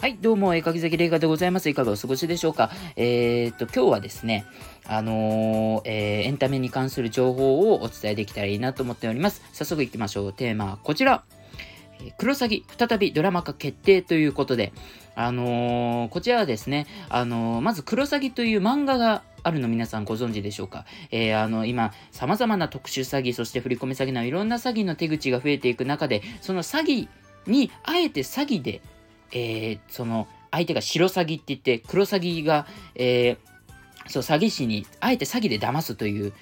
はい、どうも、絵描き崎玲香でございます。いかがお過ごしでしょうか？えー、っと、今日はですね、あのー、えー、エンタメに関する情報をお伝えできたらいいなと思っております。早速行きましょう。テーマはこちら。クロサギ、再びドラマ化決定ということで、あのー、こちらはですね、あのー、まずクロサギという漫画があるの皆さんご存知でしょうか、えー、あの、今、様々な特殊詐欺、そして振り込み詐欺などいろんな詐欺の手口が増えていく中で、その詐欺に、あえて詐欺でえー、その、相手が白詐欺って言って、黒詐欺が、えー、そう、詐欺師に、あえて詐欺で騙すという、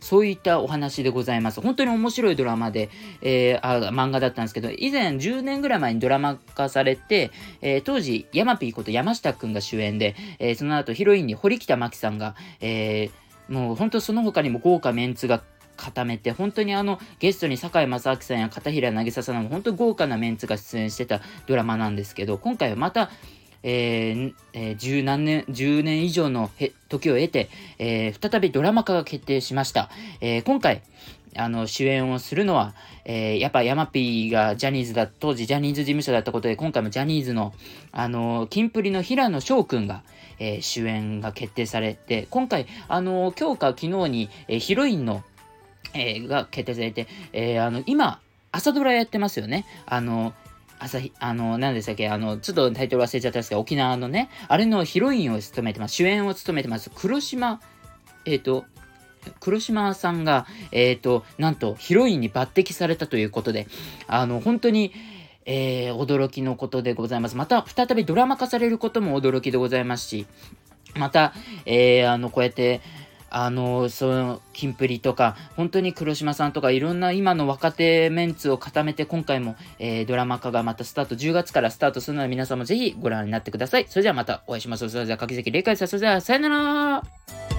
そういったお話でございます。本当に面白いドラマで、えー、あ漫画だったんですけど、以前10年ぐらい前にドラマ化されて、えー、当時、ヤマピーこと山下くんが主演で、えー、その後ヒロインに堀北真希さんが、えもう本当その他にも豪華メンツが固めて、本当にあの、ゲストに堺正明さんや片平渚さんも本当豪華なメンツが出演してたドラマなんですけど、今回はまた、えーえー、十何年、10年以上の時を経て、えー、再びドラマ化が決定しました。えー、今回、あの、主演をするのは、えー、やっぱヤマピーがジャニーズだ、当時ジャニーズ事務所だったことで、今回もジャニーズの、あの、キンプリの平野翔くんが、えー、主演が決定されて、今回、あの、今日か昨日に、えー、ヒロインのえー、が決定されて、えー、あの、今、朝ドラやってますよね。あの、朝日、あの、何でしたっけ、あの、ちょっとタイトル忘れちゃったんですけど、沖縄のね、あれのヒロインを務めてます、主演を務めてます、黒島、えっ、ー、と、黒島さんが、えっ、ー、と、なんとヒロインに抜擢されたということで、あの、本当に、えー、驚きのことでございます。また、再びドラマ化されることも驚きでございますし、また、えー、あの、こうやって、あの、その、キンプリとか、本当に黒島さんとか、いろんな今の若手メンツを固めて、今回も、えー、ドラマ化がまたスタート、10月からスタートするので、皆さんもぜひご覧になってください。それではまたお会いしましょう。それでは、かきぜき、霊界さそれでは、さよなら